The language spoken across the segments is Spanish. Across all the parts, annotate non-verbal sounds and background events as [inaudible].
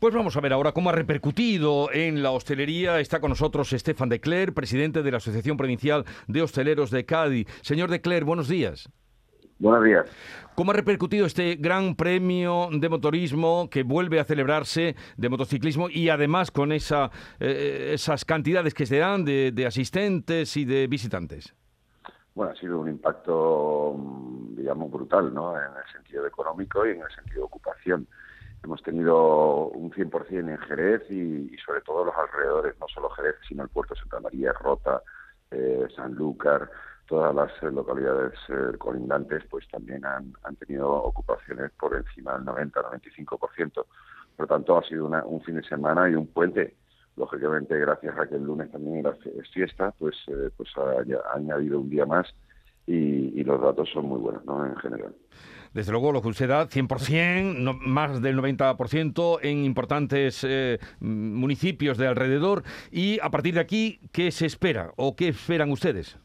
Pues vamos a ver ahora cómo ha repercutido en la hostelería. Está con nosotros Estefan de Cler, presidente de la Asociación Provincial de Hosteleros de Cádiz. Señor de Cler, buenos días. Buenos días. ¿Cómo ha repercutido este gran premio de motorismo que vuelve a celebrarse de motociclismo y además con esa, eh, esas cantidades que se dan de, de asistentes y de visitantes? Bueno, ha sido un impacto, mm, digamos, brutal, ¿no? En el sentido económico y en el sentido de ocupación. Hemos tenido un 100% en Jerez y, sobre todo los alrededores, no solo Jerez, sino el puerto de Santa María, Rota, eh, Sanlúcar, todas las eh, localidades eh, colindantes, pues también han, tenido ocupaciones por encima del 90-95%. Por lo tanto, ha sido una, un fin de semana y un puente lógicamente gracias a que el lunes también era fiesta, pues, eh, pues ha, ha, añadido un día más y, y, los datos son muy buenos ¿no? en general. Desde luego, lo que usted da, 100%, no, más del 90% en importantes eh, municipios de alrededor. Y a partir de aquí, ¿qué se espera o qué esperan ustedes?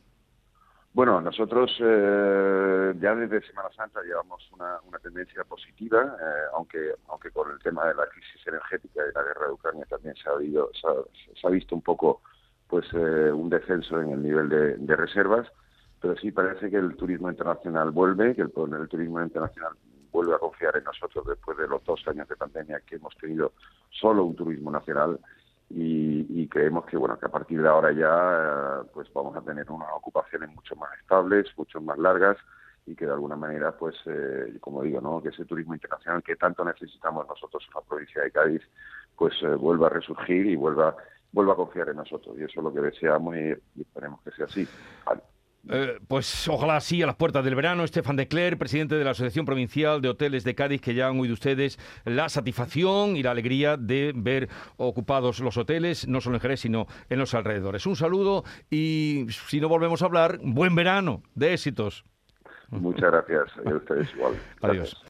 Bueno, nosotros eh, ya desde Semana Santa llevamos una, tendencia positiva, eh, aunque aunque con el tema de la crisis energética y la guerra de Ucrania también se ha, habido, se ha, visto un poco pues eh, un descenso en el nivel de, reservas, pero sí parece que el turismo internacional vuelve, que el, turismo internacional vuelve a confiar en nosotros después de los dos años de pandemia que hemos tenido solo un turismo nacional. Y, creemos que bueno que a partir de ahora ya pues vamos a tener unas ocupaciones mucho más estables, mucho más largas y que de alguna manera pues eh, como digo no que ese turismo internacional que tanto necesitamos nosotros en la provincia de Cádiz pues eh, vuelva a resurgir y vuelva vuelva a confiar en nosotros. Y eso es lo que deseamos y, esperemos que sea así. Eh, pues ojalá sí a las puertas del verano. Estefan de Cler, presidente de la Asociación Provincial de Hoteles de Cádiz, que ya han oído ustedes la satisfacción y la alegría de ver ocupados los hoteles, no solo en Jerez, sino en los alrededores. Un saludo y si no volvemos a hablar, buen verano, de éxitos. Muchas gracias. Y a ustedes igual. [laughs] Gracias. Adiós.